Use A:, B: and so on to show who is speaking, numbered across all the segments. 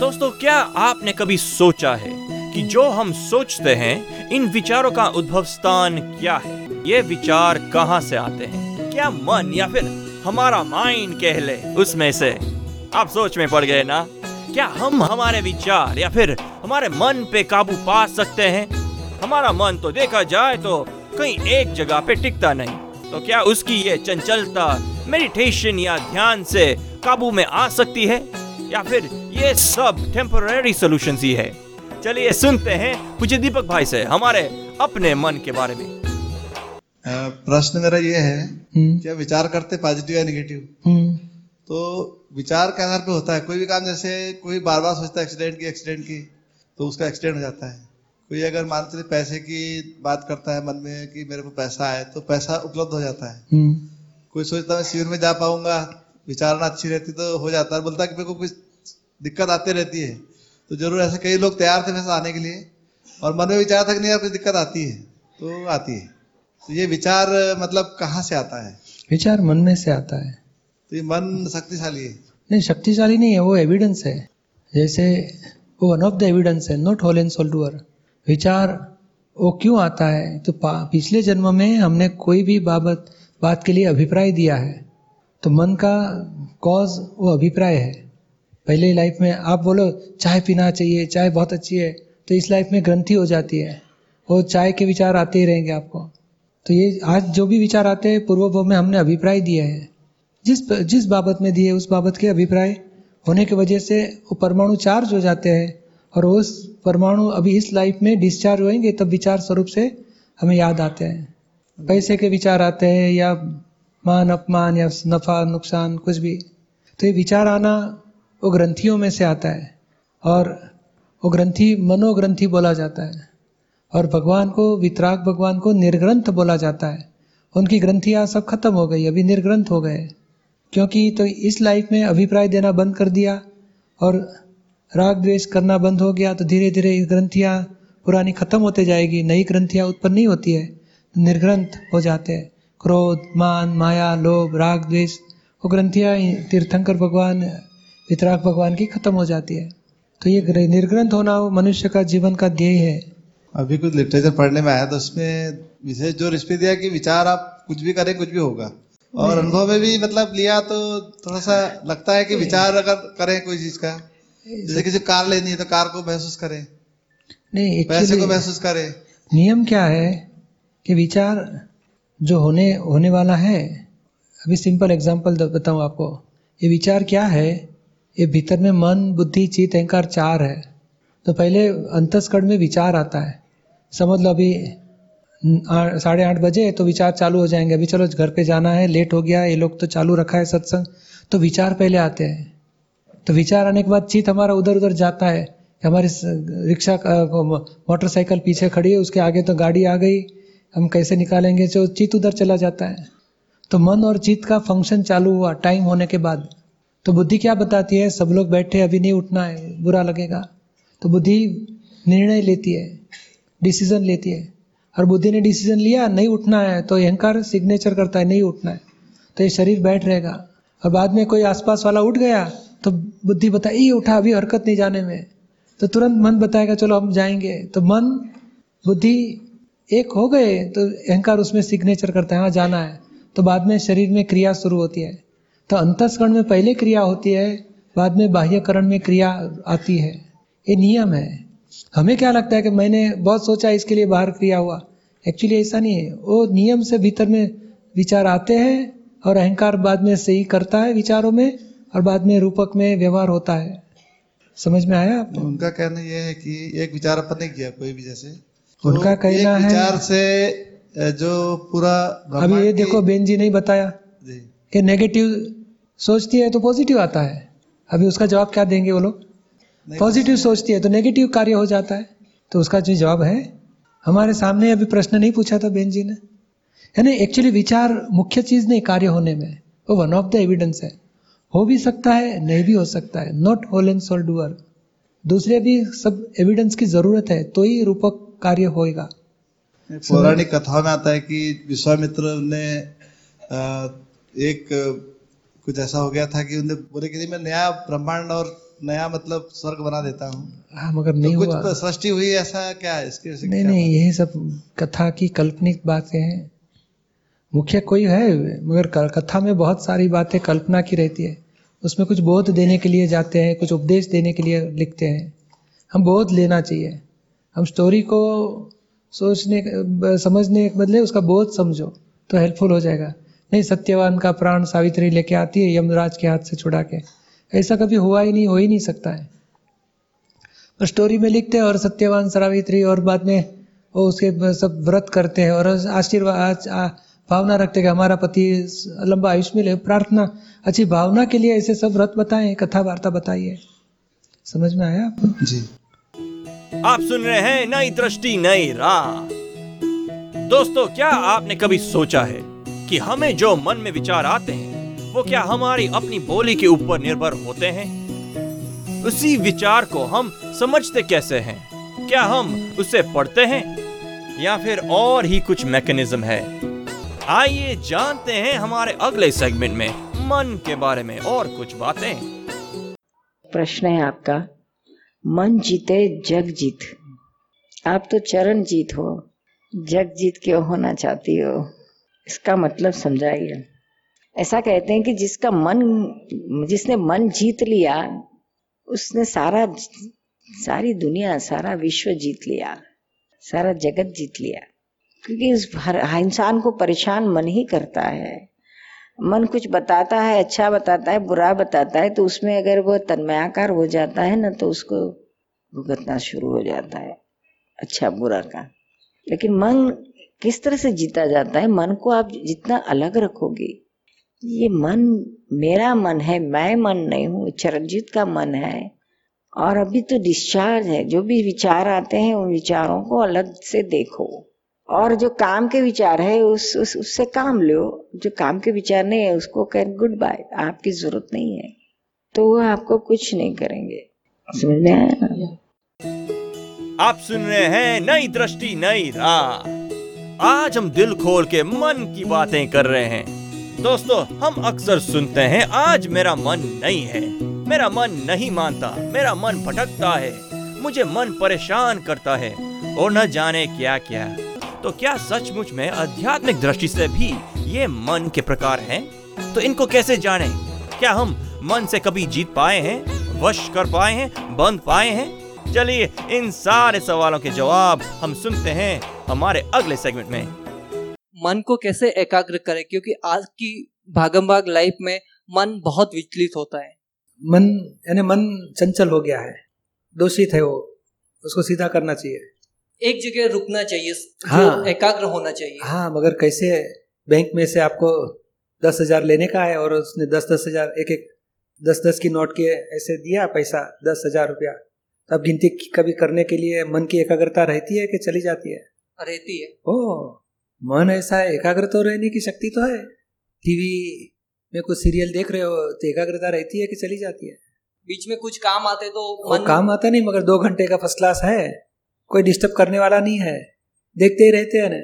A: दोस्तों, क्या आपने कभी सोचा है कि जो हम सोचते हैं, इन विचारों का उद्भव स्थान क्या है? ये विचार कहाँ से आते हैं? क्या मन या फिर हमारा माइंड कह ले? उसमें से। आप सोच में पड़ गए ना? क्या हम हमारे विचार या फिर हमारे मन पे काबू पा सकते हैं? हमारा मन तो देखा जाए तो कहीं एक जगह पे टिकता नहीं। तो क्या उसकी ये चंचलता, मेडिटेशन या ध्यान से काबू में आ सकती है? या फिर ये सब टेम्पररी सॉल्यूशंस ही है। चलिए सुनते हैं पूज्य दीपक भाई से हमारे अपने मन के बारे में।
B: प्रश्न मेरा ये है
C: हम्म,
B: क्या विचार करते पॉजिटिव या नेगेटिव
C: हम्म,
B: तो विचार के आधार पे होता है। कोई भी काम जैसे कोई बार बार सोचता है एक्सीडेंट की एक्सीडेंट की तो उसका एक्सीडेंट हो जाता है। कोई अगर मान चलिए पैसे की बात करता है मन में कि मेरे को पैसा है तो पैसा उपलब्ध हो जाता है।
C: हम्म,
B: कोई सोचता है मैं शिविर में जा पाऊँगा विचारना अच्छी रहती तो हो जाता है बोलता कि मेरे को कुछ दिक्कत आती रहती है। तो ज़रूर ऐसे कई लोग तैयार थे वैसे आने के लिए और मन में विचार था कि नहीं यार कुछ दिक्कत आती है तो आती है। तो ये विचार मतलब कहाँ से आता है?
C: विचार मन में से आता है।
B: तो ये मन शक्तिशाली है।
C: नहीं शक्तिशाली नहीं है वो एविडेंस है। जैसे वो वन ऑफ़ द एविडेंस है not whole and sole doer विचार वो क्यों आता है? तो पिछले जन्म में हमने कोई भी बाबत बात के लिए अभिप्राय दिया है। तो मन का कॉज वो अभिप्राय है। पहले लाइफ में आप बोलो, चाय पीना चाहिए, चाय बहुत अच्छी है तो इस लाइफ में ग्रंथि हो जाती है वो चाय के विचार आते ही रहेंगे आपको। तो ये आज जो भी विचार आते हैं पूर्व भाव में हमने अभिप्राय दिए हैं। जिस जिस बाबत में दिए, उस बाबत के अभिप्राय होने की वजह से वो परमाणु चार्ज हो जाते हैं और उस परमाणु अभी इस लाइफ में डिस्चार्ज होएँगे, तब विचार स्वरूप से हमें याद आते हैं। पैसे के विचार आते हैं या मान अपमान या नफा, नुकसान, कुछ भी। तो ये विचार आना वो ग्रंथियों में से आता है। और वो ग्रंथि मनोग्रंथि बोला जाता है। और भगवान को, वितराग भगवान को निर्ग्रंथ बोला जाता है। उनकी ग्रंथियाँ सब खत्म हो गई, अभी निर्ग्रंथ हो गए। क्योंकि तो इस लाइफ में अभिप्राय देना बंद कर दिया और राग द्वेष करना बंद हो गया तो धीरे धीरे ग्रंथियाँ पुरानी खत्म होते जाएगी, नई ग्रंथियाँ उत्पन्न नहीं होती है निर्ग्रंथ हो जाते हैं। क्रोध मान माया लोभ राग द्वेष वो ग्रंथियाँ तीर्थंकर भगवान वितराग भगवान की खत्म हो जाती है। तो ये निर्ग्रंथ होना वो मनुष्य का जीवन का ध्येय है।
B: अभी कुछ लिटरेचर पढ़ने में आया तो उसमें विशेष ज़ोर इस पे दिया कि विचार आप कुछ भी करें कुछ भी होगा। और अनुभव में भी मतलब लिया तो थोड़ा सा लगता है कि विचार अगर करें कोई चीज़ का जैसे किसी कार लेनी है तो कार को महसूस करें।
C: नहीं
B: पैसे को महसूस करें।
C: नियम क्या है कि विचार जो होने होने वाला है। अभी सिंपल एग्ज़ाम्पल बताऊँ आपको। ये विचार क्या है? ये भीतर में मन, बुद्धि चित अहंकार चार है। तो पहले अंतस्करण में विचार आता है। समझ लो अभी साढ़े आठ बजे तो विचार चालू हो जाएँगे। अभी चलो घर पे जाना है लेट हो गया, ये लोग तो चालू रखा है सत्संग। तो विचार पहले आते हैं। तो विचार आने के बाद चित हमारा उधर उधर जाता है। हमारी रिक्शा मोटरसाइकिल पीछे खड़ी है, उसके आगे तो गाड़ी आ गई। हम कैसे निकालेंगे जो चित उधर चला जाता है? तो मन और चित का फ़ंक्शन चालू हुआ टाइम होने के बाद। तो बुद्धि क्या बताती है? सब लोग बैठे, अभी नहीं उठना है, बुरा लगेगा। तो बुद्धि निर्णय लेती है डिसीज़न लेती है। और बुद्धि ने डिसीज़न लिया, नहीं उठना है तो अहंकार सिग्नेचर करता है, नहीं उठना है। तो ये शरीर बैठ रहेगा। और बाद में कोई आसपास वाला उठ गया तो बुद्धि बताए ये उठा, अभी हरकत नहीं जाने में। तो तुरंत मन बताएगा, चलो, हम जाएँगे। तो मन, बुद्धि एक हो गए तो अहंकार उसमें सिग्नेचर करता है हाँ जाना है। तो बाद में शरीर में क्रिया शुरू होती है। तो अंतस्करण में पहले क्रिया होती है, बाद में बाह्यकरण में क्रिया आती है। ये नियम है। हमें क्या लगता है कि मैंने बहुत सोचा इसके लिए बाहर क्रिया हुआ। एक्चुअली ऐसा नहीं है। वो नियम से भीतर में विचार आते हैं और अहंकार बाद में सही करता है विचारों में और बाद में रूपक में व्यवहार होता है। समझ में आया आपको?
B: उनका कहना यह है कि एक विचार अपन ने किया, कोई भी जैसे।
C: उनका कहना है-
B: विचार से जो पूरा
C: अभी ये देखो बेन जी नहीं बताया कि नेगेटिव सोचती है तो पॉजिटिव आता है। अभी उसका जवाब क्या देंगे वो लोग? पॉजिटिव सोचती है तो नेगेटिव कार्य हो जाता है। तो उसका जो जवाब है हमारे सामने अभी प्रश्न नहीं पूछा था बेन जी ने। यानी एक्चुअली विचार मुख्य चीज़ नहीं कार्य होने में। वो वन ऑफ़ द एविडेंस है। हो भी सकता है नहीं भी हो सकता है। Not whole and sole doer दूसरे भी सब एविडेंस की ज़रूरत है तो ही रूपक कार्य होएगा।
B: पौराणिक कथाओं में आता है कि विश्वामित्र ने एक कुछ ऐसा हो गया था कि उन्हें बोले कि मैं नया ब्रह्मांड और नया मतलब स्वर्ग बना देता हूँ।
C: हाँ मगर नहीं
B: तो कुछ सृष्टि हुई ऐसा क्या है? इसके
C: नहीं
B: क्या
C: नहीं यही सब कथा की काल्पनिक बातें हैं। मुख्य कोई है मगर कथा में बहुत सारी बातें कल्पना की रहती है। उसमें कुछ बोध देने के लिए जाते हैं कुछ उपदेश देने के लिए लिखते हैं। हम बोध लेना चाहिए। हम स्टोरी को सोचने समझने के बदले उसका बोध समझो तो हेल्पफुल हो जाएगा। नहीं, सत्यवान का प्राण सावित्री लेके आती है यमराज के हाथ से छुड़ा के। ऐसा कभी हुआ ही नहीं, हो ही नहीं सकता है। और स्टोरी में लिखते हैं, और सत्यवान, सावित्री, और बाद में वो उसके सब व्रत करते हैं, और आशीर्वाद भावना रखते हैं कि हमारा पति लंबा आयुष्य मिले प्रार्थना, अच्छी भावना के लिए ऐसे सब व्रत बताएँ कथा वार्ता बताइए। समझ में आया?
B: जी।
A: आप सुन रहे हैं नई दृष्टि, नई राह। दोस्तों, क्या आपने कभी सोचा है कि हमें जो मन में विचार आते हैं, वो क्या हमारी अपनी बोली के ऊपर निर्भर होते हैं? उसी विचार को हम समझते कैसे हैं? क्या हम उसे पढ़ते हैं? या फिर और ही कुछ मैकेनिज्म है? आइए जानते हैं हमारे अगले सेगमेंट में मन के बारे में और कुछ बातें।
D: प्रश्न है आपका। मन जीते, जग जीत। आप तो चरण जीत हो, जग जीत क्यों होना चाहती हो। इसका मतलब समझाइए। ऐसा कहते हैं कि जिसका मन, जिसने मन जीत लिया, उसने सारा, सारी दुनिया, सारा विश्व जीत लिया, सारा जगत जीत लिया। क्योंकि उस हर इंसान को परेशान मन ही करता है। मन कुछ बताता है अच्छा बताता है, बुरा बताता है तो उसमें अगर वो तन्मयाकार हो जाता है ना तो उसको भुगतना शुरू हो जाता है अच्छा बुरा का। लेकिन मन किस तरह से जीता जाता है, मन को आप जितना अलग रखोगे, ये मन मेरा मन है, मैं मन नहीं हूँ, चरणजीत का मन है, और अभी तो डिस्चार्ज है, जो भी विचार आते हैं, उन विचारों को अलग से देखो। और जो काम के विचार है उस, उस उससे काम लो। जो काम के विचार नहीं है उसको कह गुड बाय आपकी ज़रूरत नहीं है। तो वो आपको कुछ नहीं करेंगे। समझ? में आया?
A: आप सुन रहे हैं नई दृष्टि नई राह। आज हम दिल खोल के मन की बातें कर रहे हैं। दोस्तों हम अक्सर सुनते हैं आज मेरा मन नहीं है। मेरा मन नहीं मानता मेरा मन भटकता है। मुझे मन परेशान करता है। और न जाने क्या क्या तो क्या सचमुच में आध्यात्मिक दृष्टि से भी ये मन के प्रकार हैं? तो इनको कैसे जाने? क्या हम मन से कभी जीत पाए हैं? वश कर पाए हैं? बंद पाए हैं? चलिए इन सारे सवालों के जवाब हम सुनते हैं हमारे अगले सेगमेंट में।
E: मन को कैसे एकाग्र करें? क्योंकि आज की भागम भाग लाइफ में मन बहुत विचलित होता है।
C: मन यानी मन चंचल हो गया है। दूषित है वो उसको सीधा करना चाहिए।
E: एक जगह रुकना चाहिए
C: हाँ।
E: एकाग्र होना चाहिए।
C: हाँ मगर कैसे बैंक में से आपको दस हज़ार लेने का है और उसने दस दस हज़ार एक एक दस दस की नोट के ऐसे दिया पैसा दस हज़ार रुपया। तब गिनती कभी करने के लिए मन की एकाग्रता रहती है कि चली जाती है?
E: रहती है।
C: ओ मन ऐसा है एकाग्र तो रहने की शक्ति तो है। टीवी में कुछ सीरियल देख रहे हो तो एकाग्रता रहती है कि चली जाती है?
E: बीच में कुछ काम आते तो
C: वो काम आता नहीं मगर दो घंटे का फ़र्स्ट क्लास है। कोई डिस्टर्ब करने वाला नहीं है। देखते ही रहते हैं ना।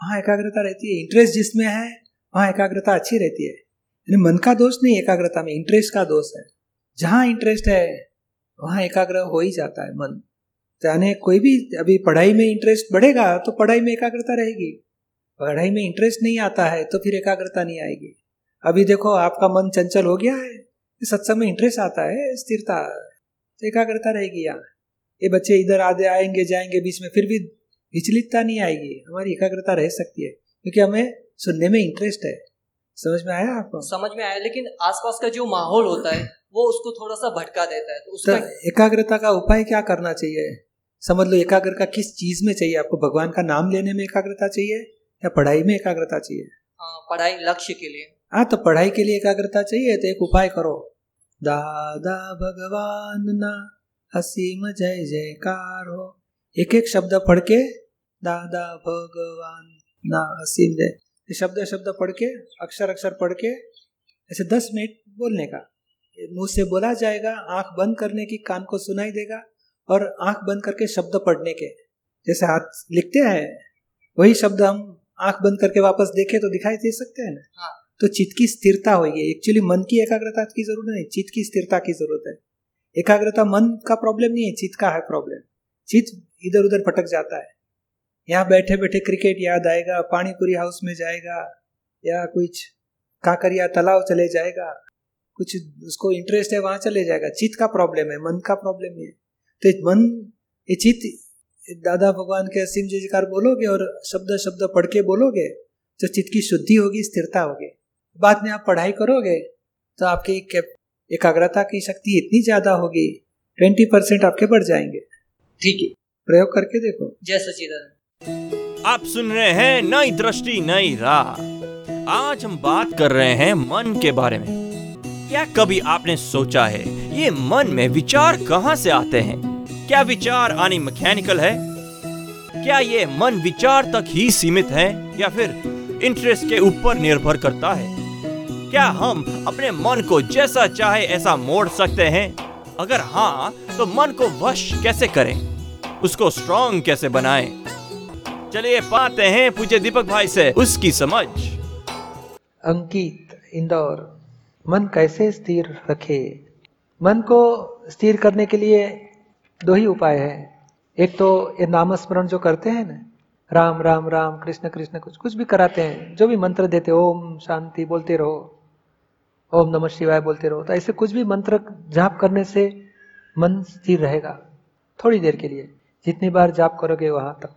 C: वहाँ एकाग्रता रहती है। इंटरेस्ट जिसमें है, वहाँ एकाग्रता अच्छी रहती है। यानी मन का दोष नहीं, एकाग्रता में इंटरेस्ट का दोष है। जहाँ इंटरेस्ट है, वहाँ एकाग्र हो ही जाता है मन। चाहे कोई भी, अभी पढ़ाई में इंटरेस्ट बढ़ेगा तो पढ़ाई में एकाग्रता रहेगी। पढ़ाई में इंटरेस्ट नहीं आता है तो फिर एकाग्रता नहीं आएगी। अभी देखो, आपका मन चंचल हो गया है। सत्संग में इंटरेस्ट आता है, स्थिरता तो एकाग्रता रहेगी यहाँ। ये बच्चे इधर आधे आएँगे जाएँगे बीच में फिर भी विचलितता नहीं आएगी। हमारी एकाग्रता रह सकती है क्योंकि हमें सुनने में इंटरेस्ट है। समझ में आया आपको?
E: समझ में आया लेकिन आसपास का जो माहौल होता है वो उसको थोड़ा सा भटका देता है तो उसका तो
C: एकाग्रता का उपाय क्या करना चाहिए? समझ लो एकाग्रता किस चीज़ में चाहिए? आपको भगवान का नाम लेने में एकाग्रता चाहिए या पढ़ाई में एकाग्रता चाहिए?
E: पढ़ाई लक्ष्य के लिए।
C: हाँ तो पढ़ाई के लिए एकाग्रता चाहिए तो एक उपाय करो। दादा भगवान ना असीम जय जयकार हो। एक एक शब्द पढ़ के दादा भगवान ना असीम जय। ये शब्द शब्द पढ़ के अक्षर अक्षर पढ़ के ऐसे दस मिनट बोलने का। मुँह से बोला जाएगा आँख बंद करने की कान को सुनाई देगा और आँख बंद करके शब्द पढ़ने के। जैसे हाथ लिखते हैं वही शब्द हम आँख बंद करके वापस देखे तो दिखाई दे सकते हैं ना?
E: हाँ।
C: तो चित्त की स्थिरता होगी। एक्चुअली मन की एकाग्रता की ज़रूरत नहीं चित्त की स्थिरता की ज़रूरत है। एकाग्रता मन का प्रॉब्लम नहीं है चित्त का है प्रॉब्लम चित्त इधर उधर भटक जाता है. यहाँ बैठे बैठे क्रिकेट याद आएगा, पानीपुरी हाउस में जाएगा, या कुछ काकरिया तालाब चले जाएगा, कुछ उसको इंटरेस्ट है, वहाँ चले जाएगा. चित्त का प्रॉब्लम है, मन का प्रॉब्लम है. तो मन, ये चित्त दादा भगवान के असीम जयकार बोलोगे और शब्द शब्द पढ़ के बोलोगे तो चित्त की शुद्धि होगी, स्थिरता होगी. बाद में आप पढ़ाई करोगे तो आपकी एकाग्रता की शक्ति इतनी ज़्यादा होगी ट्वेंटी परसेंट आपके बढ़ जाएँगे।
E: ठीक है।
C: प्रयोग करके देखो।
E: जय सचिदानंद
A: आप सुन रहे हैं नई दृष्टि नई राह। आज हम बात कर रहे हैं मन के बारे में। क्या कभी आपने सोचा है ये मन में विचार कहाँ से आते हैं? क्या विचार आनी मैकेनिकल है? क्या ये मन विचार तक ही सीमित है या फिर इंटरेस्ट के ऊपर निर्भर करता है? क्या हम अपने मन को जैसा चाहे ऐसा मोड़ सकते हैं? अगर हाँ तो मन को वश कैसे करें? उसको स्ट्रॉन्ग कैसे बनाएँ? चलिए पाते हैं पूज्य दीपक भाई से उसकी समझ।
C: अंकित, इंदौर, मन कैसे स्थिर रखे? मन को स्थिर करने के लिए दो ही उपाय है। एक तो ये नामस्मरण जो करते हैं ना, राम राम राम, कृष्ण कृष्ण, कुछ कुछ भी कराते हैं, जो भी मंत्र देते ओम शांति बोलते रहो। ओम नमः शिवाय बोलते रहो। तो ऐसे कुछ भी मंत्र जाप करने से मन स्थिर रहेगा, थोड़ी देर के लिए, जितनी बार जाप करोगे वहाँ तक।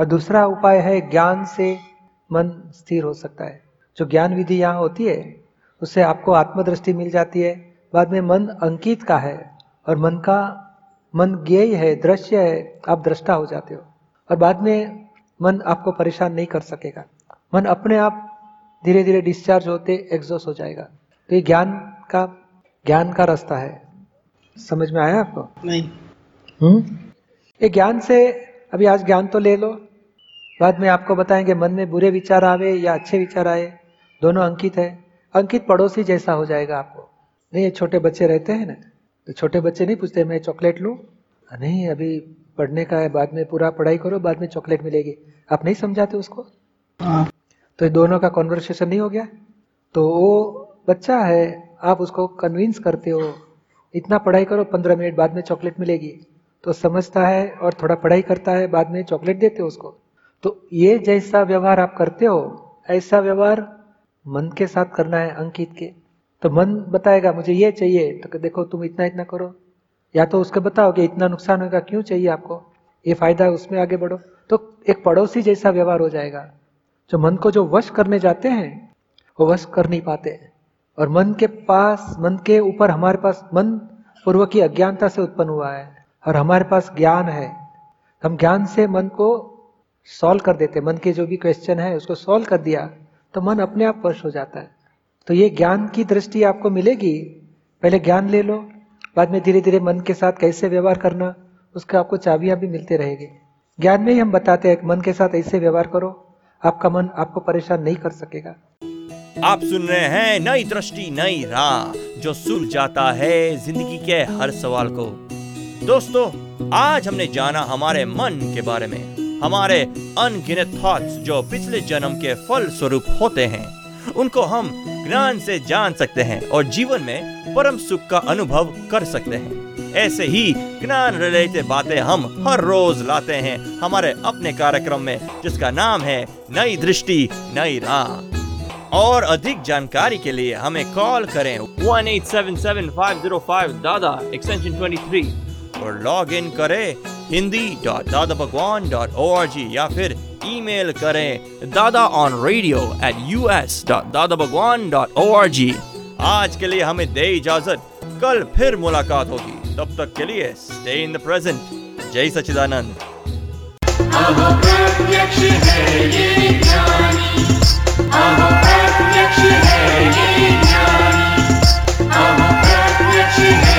C: और दूसरा उपाय है, ज्ञान से मन स्थिर हो सकता है। जो ज्ञान विधि यहाँ होती है, उससे आपको आत्मदृष्टि मिल जाती है। बाद में मन अंकित का है, और मन का, मन ज्ञेय है, दृश्य है, आप दृष्टा हो जाते हो। और बाद में मन आपको परेशान नहीं कर सकेगा। मन अपने आप धीरे धीरे डिस्चार्ज होते एग्जॉस्ट हो जाएगा। तो ये ज्ञान का ज्ञान का रास्ता है। समझ में आया आपको?
E: नहीं।
C: हम्म? ये ज्ञान से अभी आज ज्ञान तो ले लो। बाद में आपको बताएँगे मन में बुरे विचार आवे या अच्छे विचार आए दोनों अंकित है। अंकित पड़ोसी जैसा हो जाएगा आपको। नहीं ये छोटे बच्चे रहते हैं ना तो छोटे बच्चे नहीं पूछते मैं चॉकलेट लूँ? नहीं अभी पढ़ने का है बाद में पूरा पढ़ाई करो बाद में चॉकलेट मिलेगी। आप नहीं समझाते उसको?
E: हाँ।
C: तो दोनों का कॉन्वर्सेशन नहीं हो गया? तो वो बच्चा है, आप उसको कन्विंस करते हो, इतना पढ़ाई करो, पंद्रह मिनट बाद में चॉकलेट मिलेगी। तो समझता है और थोड़ा पढ़ाई करता है, बाद में चॉकलेट देते हो उसको। तो ये जैसा व्यवहार आप करते हो, ऐसा व्यवहार मन के साथ करना है, अंकित के। तो मन बताएगा, मुझे ये चाहिए। तो देखो, तुम इतना इतना करो। या तो उसको बताओ कि इतना नुकसान होगा, क्यों चाहिए आपको? ये फ़ायदा है, उसमें आगे बढ़ो। तो एक पड़ोसी जैसा व्यवहार हो जाएगा। जो मन को जो वश करने जाते हैं, वो वश कर नहीं पाते। और मन के पास, मन के ऊपर हमारे पास मन पूर्व की अज्ञानता से उत्पन्न हुआ है और हमारे पास ज्ञान है। हम ज्ञान से मन को सॉल्व कर देते मन के जो भी क्वेश्चन है, उसको सॉल्व कर दिया तो मन अपने आप वश हो जाता है। तो ये ज्ञान की दृष्टि आपको मिलेगी। पहले ज्ञान ले लो, बाद में धीरे धीरे मन के साथ कैसे व्यवहार करना, उसके आपको चाबियाँ भी मिलते रहेगी। ज्ञान में ही हम बताते हैं, मन के साथ ऐसे व्यवहार करो, आपका मन आपको परेशान नहीं कर सकेगा।
A: आप सुन रहे हैं नई दृष्टि, नई राह, जो सुल जाता है ज़िंदगी के हर सवाल को। दोस्तों, आज हमने जाना हमारे मन के बारे में। हमारे अनगिनत थॉट्स जो पिछले जन्म के फल स्वरूप होते हैं, उनको हम ज्ञान से जान सकते हैं और जीवन में परम सुख का अनुभव कर सकते हैं। ऐसे ही ज्ञान रिलेटेड बातें हम हर रोज लाते हैं हमारे अपने कार्यक्रम में, जिसका नाम है नई दृष्टि, नई राह। और अधिक जानकारी के लिए हमें कॉल करें one eight seven seven five zero five Dada extension twenty three और लॉग इन करें हिंदी डॉट दादा भगवान डॉट ओ आर जी या फिर ईमेल करें Dada on radio at U S dot Dada Bhagwan dot O R G आज के लिए हमें दे इजाज़त। कल फिर मुलाकात होगी। तब तक के लिए स्टे इन द प्रेजेंट जय सच्चिदानंद।
F: अहं प्रत्यक्षिणे ज्ञानी अहं प्रत्यक्षिणे